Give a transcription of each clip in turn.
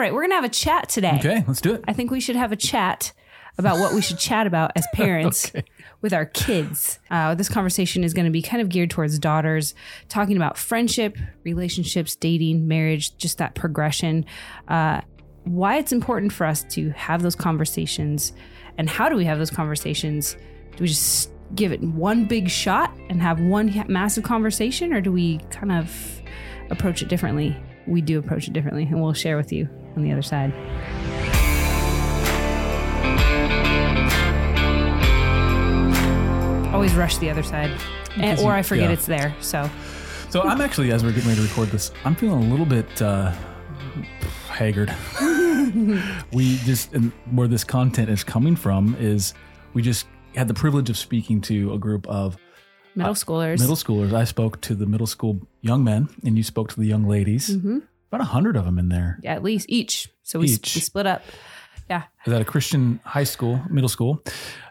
All right, we're going to have a chat today. Okay, let's do it. I think we should have a chat about what we should chat about as parents Okay. with our kids. Uh, this conversation is going to be kind of geared towards daughters, talking about friendship, relationships, dating, marriage, just that progression. Uh, why it's important for us to have those conversations, and how do we have those conversations? Do we just give it one big shot and have one massive conversation, or do we kind of approach it differently? We do approach it differently, and we'll share with you on the other side. always rush the other side, and, or I forget yeah. it's there. So So I'm actually, as we're getting ready to record this, I'm feeling a little bit uh, haggard. we just, and where this content is coming from is we just had the privilege of speaking to a group of middle schoolers, middle schoolers. I spoke to the middle school young men, and you spoke to the young ladies. Mhm. About a hundred of them in there. yeah, at least each. So we, Each. we split up. Yeah, is that a Christian high school, middle school.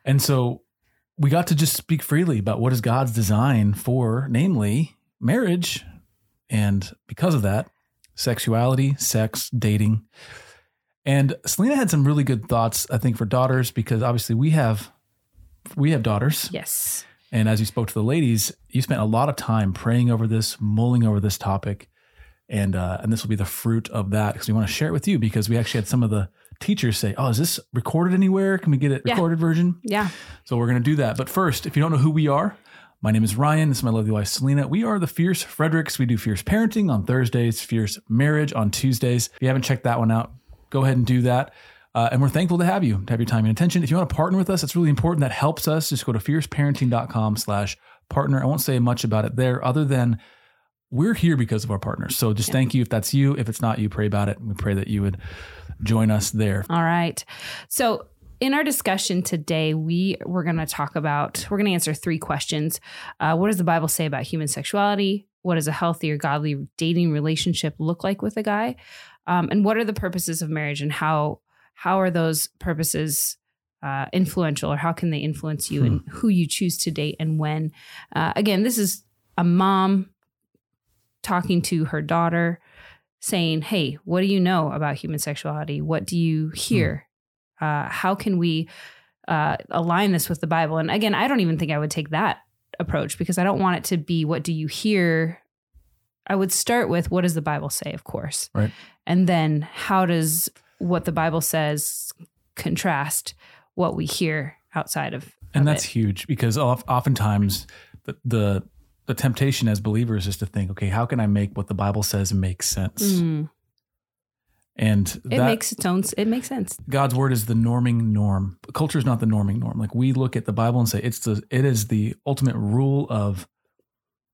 And so we got to just speak freely about what is God's design for, namely marriage. And because of that, sexuality, sex, dating. And Selena had some really good thoughts, I think, for daughters, because obviously we have we have daughters. yes, And as you spoke to the ladies, you spent a lot of time praying over this, mulling over this topic. And uh, and this will be the fruit of that because we want to share it with you because we actually had some of the teachers say, "Oh, is this recorded anywhere? Can we get it Yeah. recorded version?" yeah. So we're going to do that. But first, if you don't know who we are, my name is Ryan. This is my lovely wife Selena. We are the Fierce Fredericks. We do fierce parenting on Thursdays, fierce marriage on Tuesdays. If you haven't checked that one out, go ahead and do that. Uh, and we're thankful to have you, to have your time and attention. If you want to partner with us, it's really important. That helps us. Just go to fierceparenting.com slash partner. I won't say much about it there other than we're here because of our partners. So just thank you if that's you. If it's not you, pray about it. We pray that you would join us there. All right. So in our discussion today, we we're going to talk about we're going to answer three questions. Uh, what does the Bible say about human sexuality? What does a healthy or godly dating relationship look like with a guy? Um, and what are the purposes of marriage and how how are those purposes uh, influential or how can they influence you and who you choose to date and when? Uh, again, this is a mom talking to her daughter saying, Hey, what do you know about human sexuality? What do you hear? Uh, how can we uh, align this with the Bible? And again, I don't even think I would take that approach because I don't want it to be, What do you hear? I would start with, What does the Bible say, of course? Right. And then, how does what the Bible says contrast what we hear outside of, and of that's it? huge because oftentimes the, the the temptation as believers is to think okay how can i make what the bible says make sense Mm, and it that makes its own, it makes sense. god's word is the norming norm culture is not the norming norm like we look at the bible and say it's the it is the ultimate rule of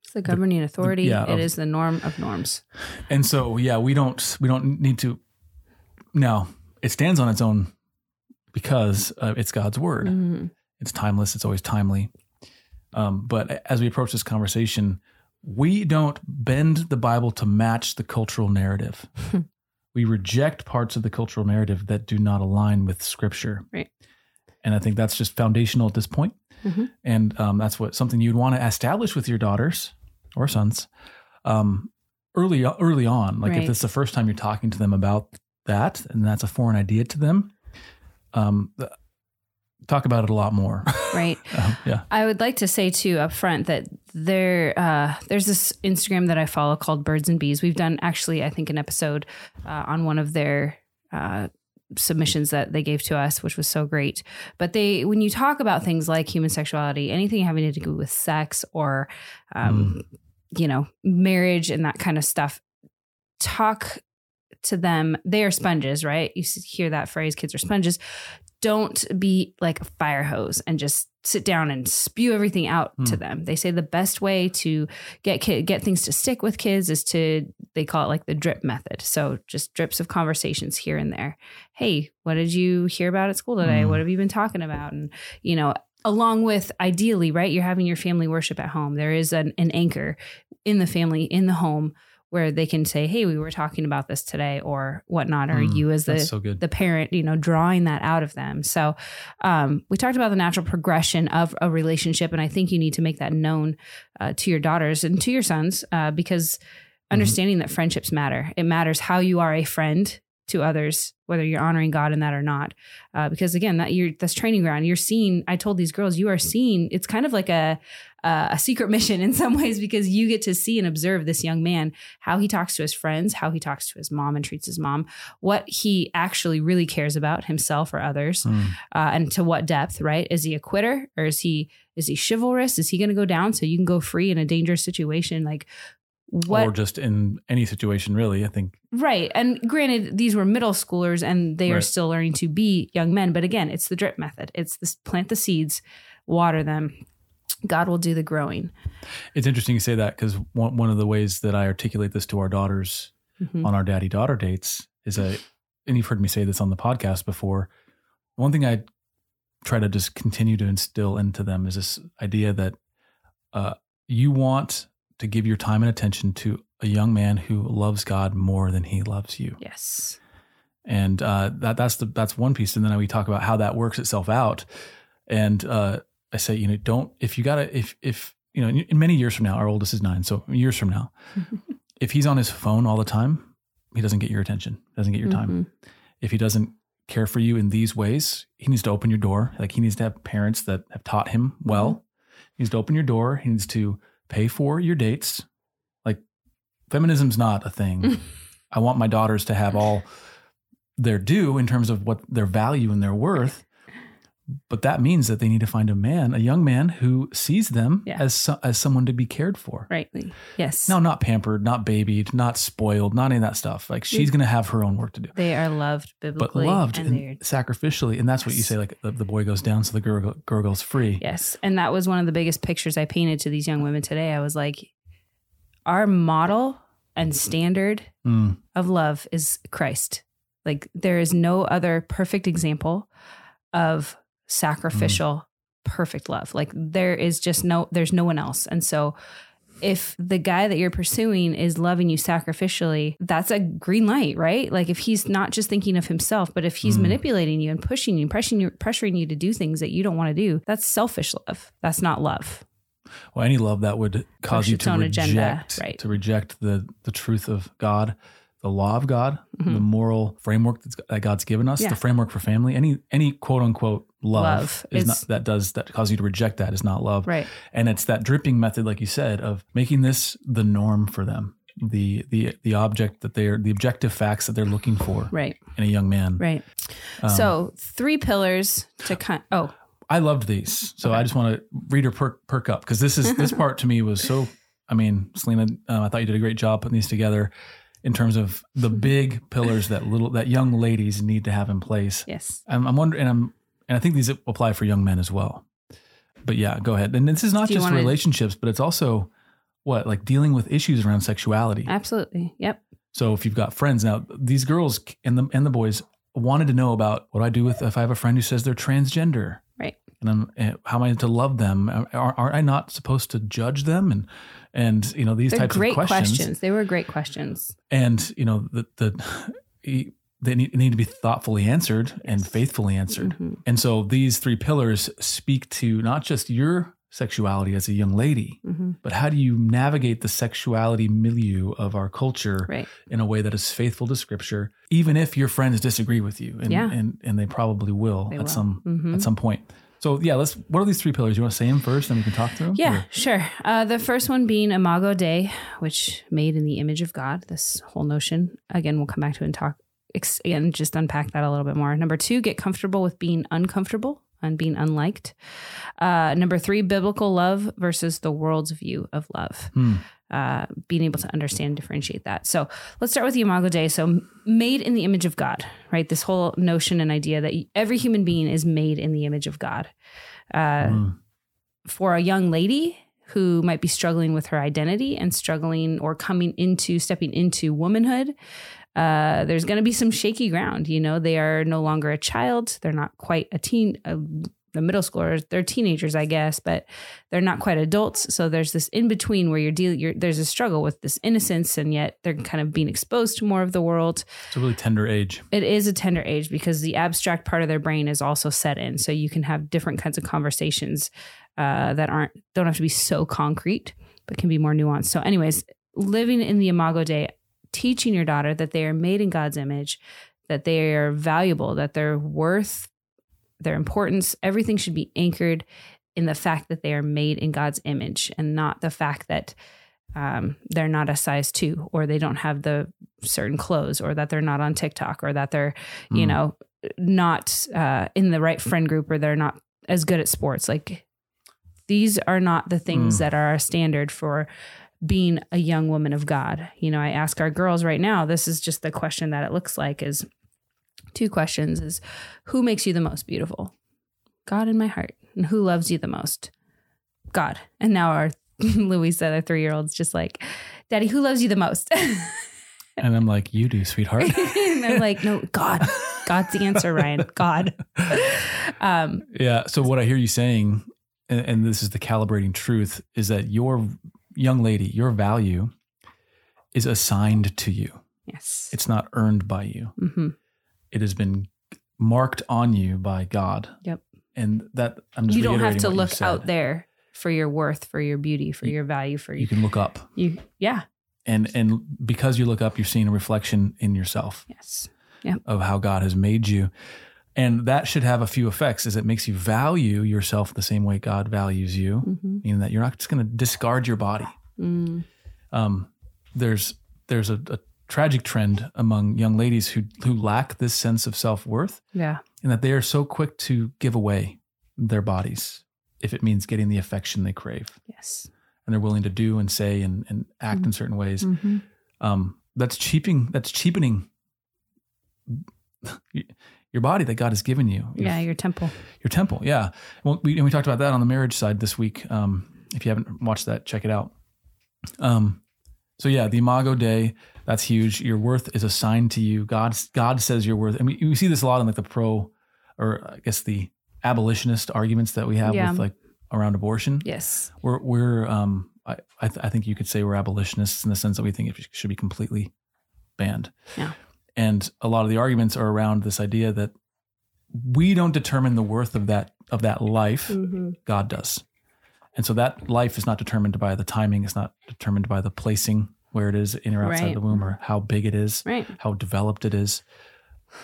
It's the governing authority. yeah, it of- is the norm of norms. and so yeah we don't we don't need to now it stands on its own because uh, it's god's word Mhm. it's timeless it's always timely um, but as we approach this conversation we don't bend the bible to match the cultural narrative we reject parts of the cultural narrative that do not align with scripture Right. and i think that's just foundational at this point Mhm. and um, that's what something you'd want to establish with your daughters or sons um, early early on like Right. if it's the first time you're talking to them about that and that's a foreign idea to them um, talk about it a lot more Right. Um, yeah. I would like to say too up front that there uh, there's this Instagram that I follow called Birds and Bees. We've done actually I think an episode uh, on one of their uh, submissions that they gave to us, which was so great. But they when you talk about things like human sexuality, anything having to do with sex or um, you know marriage and that kind of stuff, talk to them. They are sponges, right? You hear that phrase, kids are sponges. Don't be like a fire hose and just sit down and spew everything out to Hmm. them. They say the best way to get kid, get things to stick with kids is to they call it like the drip method. So just drips of conversations here and there. Hey, what did you hear about at school today? Hmm. What have you been talking about? And you know, along with ideally, right, you're having your family worship at home. There is an, an anchor in the family in the home where they can say, "Hey, we were talking about this today," or whatnot, or Mm, you as the so the parent, you know, drawing that out of them. So, um, we talked about the natural progression of a relationship, and I think you need to make that known uh, to your daughters and to your sons uh, because understanding that friendships matter. It matters how you are a friend to others, whether you're honoring God in that or not. Uh, because again, that you're that's training ground. You're seeing. I told these girls, you are seeing. It's kind of like a uh, a secret mission in some ways because you get to see and observe this young man how he talks to his friends, how he talks to his mom and treats his mom, what he actually really cares about himself or others, Mm. uh, and to what depth. Right? Is he a quitter or is he is he chivalrous? Is he going to go down so you can go free in a dangerous situation? Like what Or just in any situation, really. I think Right. And granted, these were middle schoolers and they are still learning to be young men. But again, it's the drip method. It's this plant the seeds, water them. God will do the growing. it's interesting you say that because one, one of the ways that I articulate this to our daughters Mhm. on our daddy daughter dates is a, and you've heard me say this on the podcast before. One thing I try to just continue to instill into them is this idea that uh, you want to give your time and attention to a young man who loves God more than he loves you. Yes. and uh, that that's the that's one piece. And then we talk about how that works itself out. And uh, I say, you know, don't if you gotta if if you know, in, in many years from now, our oldest is nine, so years from now, if he's on his phone all the time, he doesn't get your attention, doesn't get your time. Mhm. If he doesn't care for you in these ways, he needs to open your door. Like he needs to have parents that have taught him well. He needs to open your door. He needs to pay for your dates. Like feminism's not a thing. I want my daughters to have all their due in terms of what their value and their worth. But that means that they need to find a man, a young man who sees them Yeah. as so, as someone to be cared for. Rightly. Yes. No, not pampered, not babied, not spoiled, not any of that stuff. Like she's going to have her own work to do, They are loved biblically, but loved and and sacrificially. And that's what you say. Like the, the boy goes down, so the girl, girl goes free. Yes. And that was one of the biggest pictures I painted to these young women today. I was like, our model and standard Mm, of love is Christ. Like there is no other perfect example of sacrificial perfect love. Like there is just no there's no one else. And so if the guy that you're pursuing is loving you sacrificially, that's a green light, right? Like if he's not just thinking of himself, but if he's Mm. manipulating you and pushing you, pressuring you, pressuring you to do things that you don't want to do, that's selfish love. That's not love. Well, any love that would cause Push you to reject, agenda, right. to reject the the truth of God, the law of God, Mhm. the moral framework that's, that God's given us, Yeah. the framework for family. Any any quote unquote love, Love is, is- not that does that cause you to reject that is not love, Right. and it's that dripping method, like you said, of making this the norm for them. The the the object that they're the objective facts that they're looking for Right. in a young man. Right. Um, so three pillars to kind oh I loved these, so Okay. I just want to read her perk, perk up because this is this part to me was so. I mean, Selena, um, I thought you did a great job putting these together in terms of the big pillars that little that young ladies need to have in place. yes. I'm, I'm wondering, and I'm and I think these apply for young men as well. But yeah, go ahead. And this is not Do just relationships, but it's also what like dealing with issues around sexuality. Absolutely. Yep. So if you've got friends now, these girls and the and the boys wanted to know about what do I do with if I have a friend who says they're transgender, Right. And I'm eh, how am I to love them? Are, aren't I not supposed to judge them? And and you know these They're types great of questions. questions. They were great questions. And you know the the they need, need to be thoughtfully answered and faithfully answered. Mhm. And so these three pillars speak to not just your sexuality as a young lady, Mhm. but how do you navigate the sexuality milieu of our culture Right. in a way that is faithful to scripture, even if your friends disagree with you. And Yeah. and, and they probably will They at will. some Mhm. at some point. So yeah, let's what are these three pillars? You want to say them first, then we can talk through them? Yeah, Or- sure. Uh, the first one being Imago Dei, which made in the image of God. This whole notion. Again, we'll come back to it and talk again, just unpack that a little bit more. Number two, get comfortable with being uncomfortable and being unliked. Uh, number three, biblical love versus the world's view of love. Hmm. Uh, being able to understand, and differentiate that. So let's start with the Imago Dei. So made in the image of God, right? This whole notion and idea that every human being is made in the image of God. Uh, Mm. for a young lady who might be struggling with her identity and struggling or coming into stepping into womanhood uh, there's going to be some shaky ground you know? They are no longer a child. They're not quite a teen a, the middle schoolers they're teenagers i guess but they're not quite adults. So there's this in between where you're dealing you're, there's a struggle with this innocence and yet they're kind of being exposed to more of the world. It's a really tender age. it is a tender age because the abstract part of their brain is also set in. So you can have different kinds of conversations uh, that aren't don't have to be so concrete but can be more nuanced. So anyways living in the imago dei teaching your daughter that they are made in god's image that they are valuable, that their worth, their importance, everything should be anchored in the fact that they are made in God's image and not the fact that um, they're not a size two or they don't have the certain clothes or that they're not on TikTok or that they're, you Mm. know, not uh, in the right friend group or they're not as good at sports. Like these are not the things Mm. that are a standard for being a young woman of God. You know, I ask our girls right now, this is just the question that it looks like is two questions is who makes you the most beautiful? God in my heart. And who loves you the most? God. And now our Louisa, our three year old's just like, Daddy, who loves you the most? And I'm like, you do, sweetheart. and I'm like, no, God. God's the answer, Ryan. God. Um, yeah. So what I hear you saying, and, and this is the calibrating truth, is that your young lady, your value is assigned to you. yes. It's not earned by you. hmm It has been marked on you by God. Yep. And that I'm just You don't have to look out there for your worth, for your beauty, for You- your value, for You you. can look up, you yeah. and and because you look up, you're seeing a reflection in yourself. Yes. of how God has made you. And that should have a few effects is it makes you value yourself the same way God values you, hmm meaning that you're not just going to discard your body. Mm. Um, there's there's a, a tragic trend among young ladies who who lack this sense of self-worth Yeah. and that they are so quick to give away their bodies if it means getting the affection they crave Yes. and they're willing to do and say and, and act in certain ways hmm um, that's cheaping that's cheapening your body that God has given you. Your, Yeah. Your temple. your temple. Yeah. Well, we and we talked about that on the marriage side this week. Um, if you haven't watched that, check it out. Um, so yeah, the Imago Dei, that's huge. Your worth is assigned to you. God, God says your worth. And we, we see this a lot in like the pro, or I guess the abolitionist arguments that we have Yeah. with like around abortion. Yes. We're we're um I I, th- I think you could say we're abolitionists in the sense that we think it should be completely banned. Yeah. And a lot of the arguments are around this idea that we don't determine the worth of that of that life. Mm-hmm. God does. And so that life is not determined by the timing. It's not determined by the placing where it is in or outside Right. the womb or how big it is, Right. how developed it is.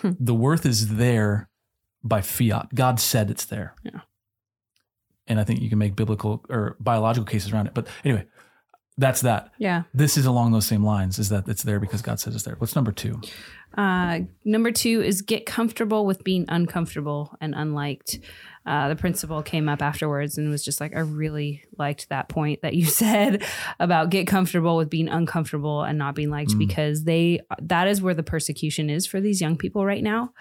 Hmm. the worth is there by fiat. God said it's there. Yeah. And I think you can make biblical or biological cases around it. But anyway, that's that. Yeah. This is along those same lines is that it's there because God says it's there. What's number two? Uh, number two is get comfortable with being uncomfortable and unliked. Uh, the principal came up afterwards and was just like, I really liked that point that you said about get comfortable with being uncomfortable and not being liked Mm. because they that is where the persecution is for these young people right now.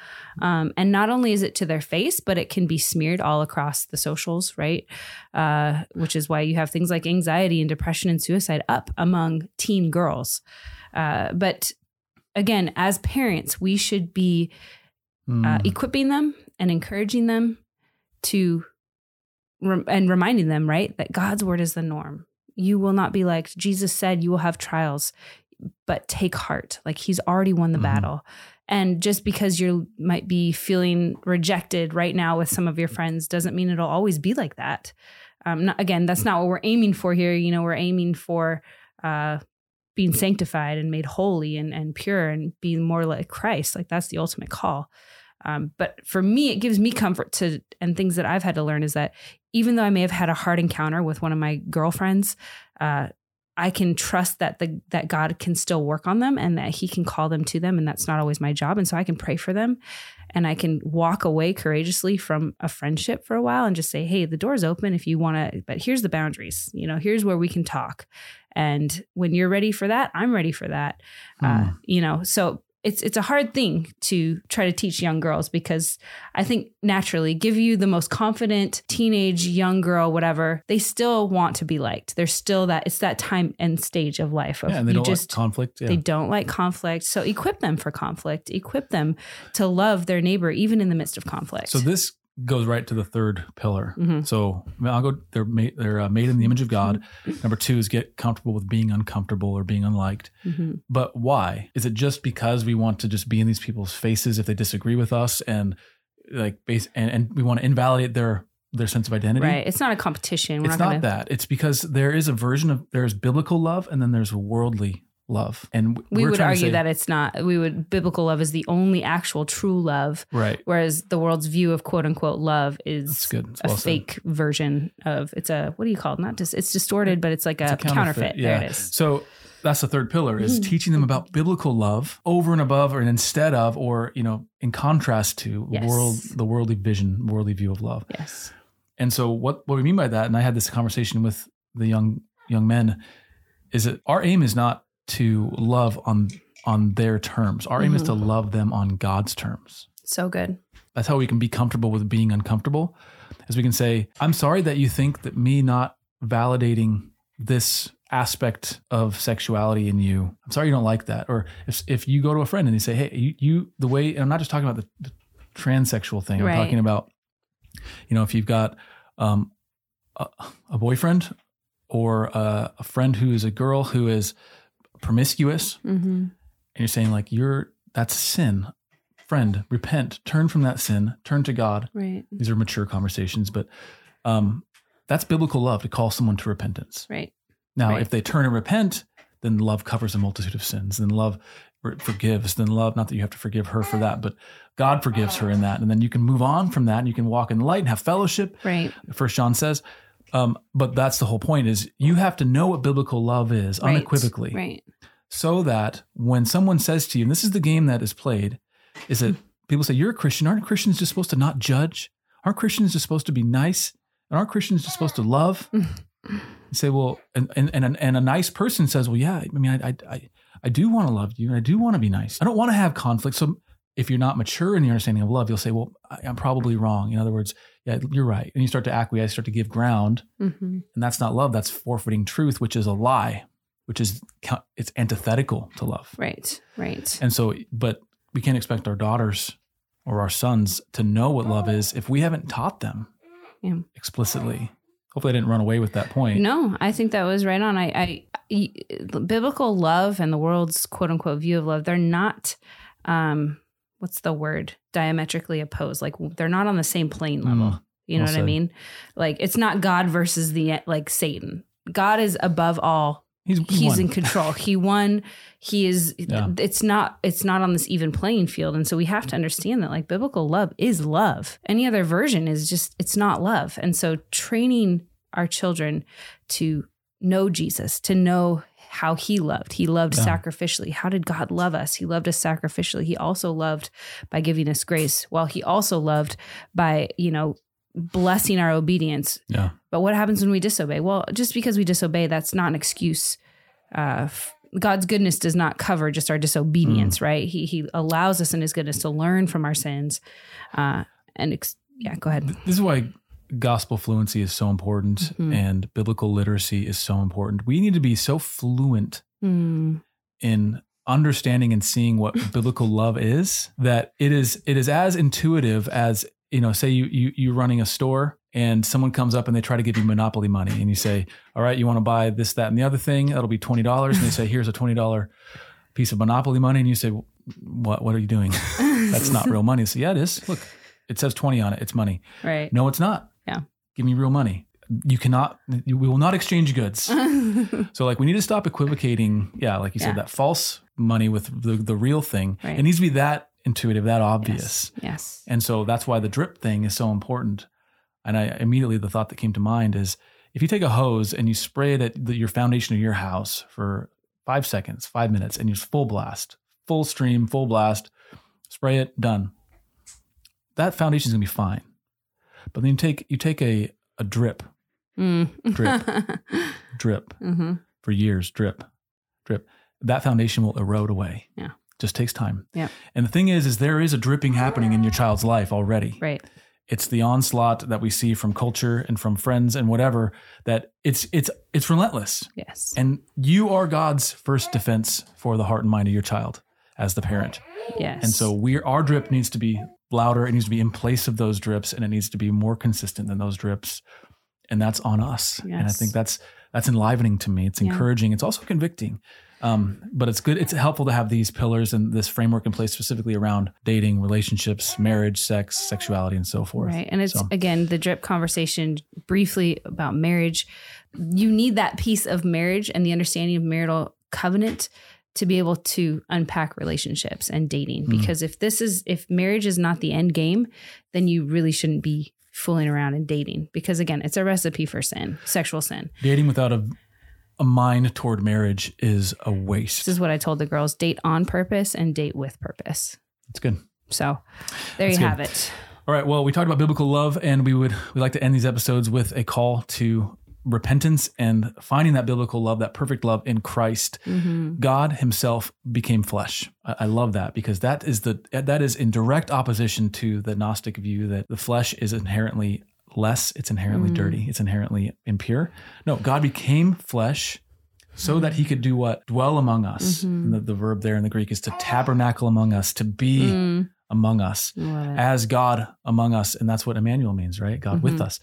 Um, and not only is it to their face, but it can be smeared all across the socials, right? Uh, which is why you have things like anxiety and depression and suicide up among teen girls. Uh, but again, as parents, we should be uh, Mm. equipping them and encouraging them to rem- and reminding them, right, that God's word is the norm. You will not be like Jesus said you will have trials, but take heart. Like he's already won the Mhm. battle. And just because you might be feeling rejected right now with some of your friends doesn't mean it'll always be like that. Um, not, again, that's not what we're aiming for here. You know, we're aiming for uh, being sanctified and made holy and, and pure and being more like Christ. Like that's the ultimate call. Um, but for me, it gives me comfort to, and things that I've had to learn is that even though I may have had a hard encounter with one of my girlfriends, uh, I can trust that the that God can still work on them and that He can call them to them, and that's not always my job. And so I can pray for them, and I can walk away courageously from a friendship for a while and just say, "Hey, the door's open if you want to, but here's the boundaries. You know, here's where we can talk." And when you're ready for that, I'm ready for that. Uh, Hmm. you know, so it's it's a hard thing to try to teach young girls because I think naturally give you the most confident teenage young girl whatever they still want to be liked. There's still that it's that time and stage of life of yeah, and they don't just like conflict. Yeah. they don't like conflict. So equip them for conflict. Equip them to love their neighbor even in the midst of conflict. So this goes right to the third pillar. Mhm. So I'll go. They're made. They're uh, made in the image of God. Number two is get comfortable with being uncomfortable or being unliked. Mhm. But why? Is it just because we want to just be in these people's faces if they disagree with us and like base and, and we want to invalidate their their sense of identity? right. It's not a competition. We're It's not, not gonna, that. It's because there is a version of there's biblical love and then there's worldly love. And we would argue say- that it's not. We would biblical love is the only actual true love, right. whereas the world's view of quote unquote love is good. A well said. fake version of. It's a what do you call it? Not just it's distorted, but it's like a, It's a counterfeit. Yeah. There it is. So that's the third pillar is Mm. teaching them about biblical love over and above or instead of or you know in contrast to Yes. world the worldly vision, worldly view of love. Yes. And so what what we mean by that, and I had this conversation with the young young men, is that our aim is not to love on on their terms. Our aim is to Mhm. love them on God's terms. So good. That's how we can be comfortable with being uncomfortable. As we can say, I'm sorry that you think that me not validating this aspect of sexuality in you, I'm sorry you don't like that. Or if, if you go to a friend and they say, hey, you, you the way, and I'm not just talking about the, the transsexual thing, I'm Right. talking about, you know, if you've got um, a, a boyfriend or a, a friend who is a girl who is promiscuous, Mm-hmm. and you're saying like you're that's sin friend repent turn from that sin turn to god Right. these are mature conversations but um that's biblical love to call someone to repentance Right. now Right. if they turn and repent then love covers a multitude of sins then love forgives then love not that you have to forgive her for that but god forgives her in that and then you can move on from that and you can walk in light and have fellowship Right. first john says um, but that's the whole point is you have to know what biblical love is Right. unequivocally Right. so that when someone says to you, and this is the game that is played, is that people say, You're a Christian. Aren't Christians just supposed to not judge? Aren't Christians just supposed to be nice? And aren't Christians just supposed to love? you say, Well, and, and, and, a, and a nice person says, Well, yeah, I mean, I, I, I, I do want to love you and I do want to be nice. I don't want to have conflict. So if you're not mature in the understanding of love, you'll say, Well, I, I'm probably wrong. In other words, yeah, you're right. And you start to acquiesce, start to give ground Mm-hmm. and that's not love that's forfeiting truth which is a lie which is it's antithetical to love Right. Right. and so but we can't expect our daughters or our sons to know what love is if we haven't taught them Yeah. explicitly hopefully i didn't run away with that point No, I think that was right on. I biblical love and the world's quote unquote view of love, they're not, um, what's the word? Diametrically opposed. Like they're not on the same plane level. Mm, you know what I mean? Like it's not God versus the like Satan. God is above all. he's, He's in control. He won. He is. Yeah. It's not. It's not on this even playing field, and so we have to understand that like biblical love is love. Any other version is just it's not love. And so training our children to know Jesus, to know how he loved. He loved Yeah. sacrificially. How did God love us? He loved us sacrificially. He also loved by giving us grace. While he also loved by, you know, blessing our obedience. yeah But what happens when we disobey? Well, just because we disobey, that's not an excuse. Uh, God's goodness does not cover just our disobedience, Mm. right? He He allows us in His goodness to learn from our sins. Uh, and ex- yeah, go ahead. this is why gospel fluency is so important Mhm. and biblical literacy is so important. We need to be so fluent Mm, in understanding and seeing what biblical love is that it is it is as intuitive as you know say you you you're running a store and someone comes up and they try to give you monopoly money and you say all right you want to buy this that and the other thing? That'll be $20 and they say here's a $20 piece of monopoly money. And you say what what are you doing? That's not real money. So yeah it is. Look it says 20 on it. It's money. Right. no it's not Yeah. give me real money you cannot we will not exchange goods so like we need to stop equivocating, yeah, like you Yeah. said, that false money with the, the real thing. Right. It needs to be that intuitive, that obvious. yes. yes. And so that's why the drip thing is so important. And I immediately the thought that came to mind is if you take a hose and you spray it at the, your foundation of your house for five seconds, five minutes, and just full blast, full stream, full blast, spray it, done. That foundation is gonna be fine. But then you take you take a a drip, Mm. Drip. drip, hmm for years, drip, drip. That foundation will erode away. Yeah. Just takes time. Yeah. And the thing is, is there is a dripping happening in your child's life already. Right. It's the onslaught that we see from culture and from friends and whatever that it's it's it's relentless. Yes. And you are God's first defense for the heart and mind of your child as the parent. yes. And so we our drip needs to be louder. It needs to be in place of those drips, and it needs to be more consistent than those drips. And that's on us. And I think that's that's enlivening to me. It's Yeah. encouraging. It's also convicting. Um, but it's good. It's helpful to have these pillars and this framework in place specifically around dating, relationships, marriage, sex, sexuality, and so forth. Right. And it's So- again the drip conversation briefly about marriage. You need that piece of marriage and the understanding of marital covenant to be able to unpack relationships and dating. Mm. Because if this is, if marriage is not the end game, then you really shouldn't be fooling around and dating. Because again, it's a recipe for sin, sexual sin. Dating without a a mind toward marriage is a waste. This is what I told the girls date on purpose and date with purpose. It's good. So there That's you good. have it. All right. Well, we talked about biblical love, and we would we like to end these episodes with a call to repentance and finding that biblical love, that perfect love in Christ. Mm-hmm. God Himself became flesh. I, I love that because that is the that is in direct opposition to the Gnostic view that the flesh is inherently less, it's inherently Mm. dirty, it's inherently impure. No, God became flesh so that He could do what dwell among us. Mhm. And the, the verb there in the Greek is to tabernacle among us, to be Mm, among us as God among us, and that's what Emmanuel means, right? God with Mhm. us.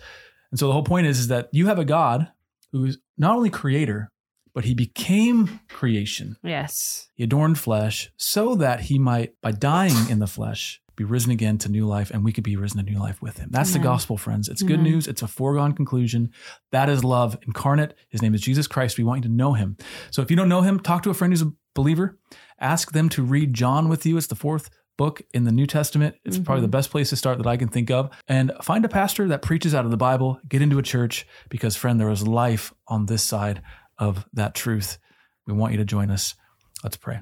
And so the whole point is, is that you have a God who is not only creator, but he became creation. yes. He adorned flesh so that he might, by dying in the flesh, be risen again to new life, and we could be risen to new life with him. That's the gospel, friends. It's good Amen. news. It's a foregone conclusion. That is love incarnate. His name is Jesus Christ. We want you to know him. So if you don't know him, talk to a friend who's a believer. Ask them to read John with you. It's the fourth book in the New Testament. It's probably Mhm. the best place to start that I can think of. And find a pastor that preaches out of the Bible. Get into a church because, friend, there is life on this side of that truth. We want you to join us. Let's pray.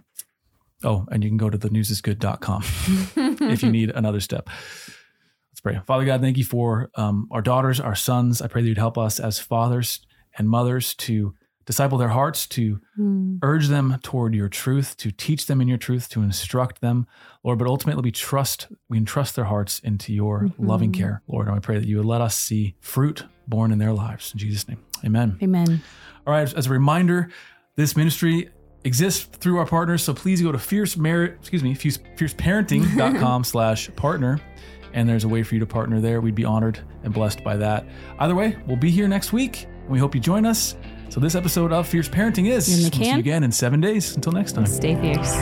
Oh, and you can go to thenewsisgood.com if you need another step. Let's pray. Father God, thank you for um, our daughters, our sons. I pray that you'd help us as fathers and mothers to disciple their hearts, to Mm, urge them toward your truth, to teach them in your truth, to instruct them, Lord. But ultimately, we trust, we entrust their hearts into your Mhm. loving care, Lord. And I pray that you would let us see fruit born in their lives. In Jesus' name, amen. Amen. All right, as a reminder, this ministry exists through our partners. So please go to fierce merit, excuse me, fierce, fierceparenting.com slash partner. And there's a way for you to partner there. We'd be honored and blessed by that. Either way, we'll be here next week and we hope you join us. So this episode of Fierce Parenting is. In the can. We'll see you again in seven days. Until next time. Stay fierce.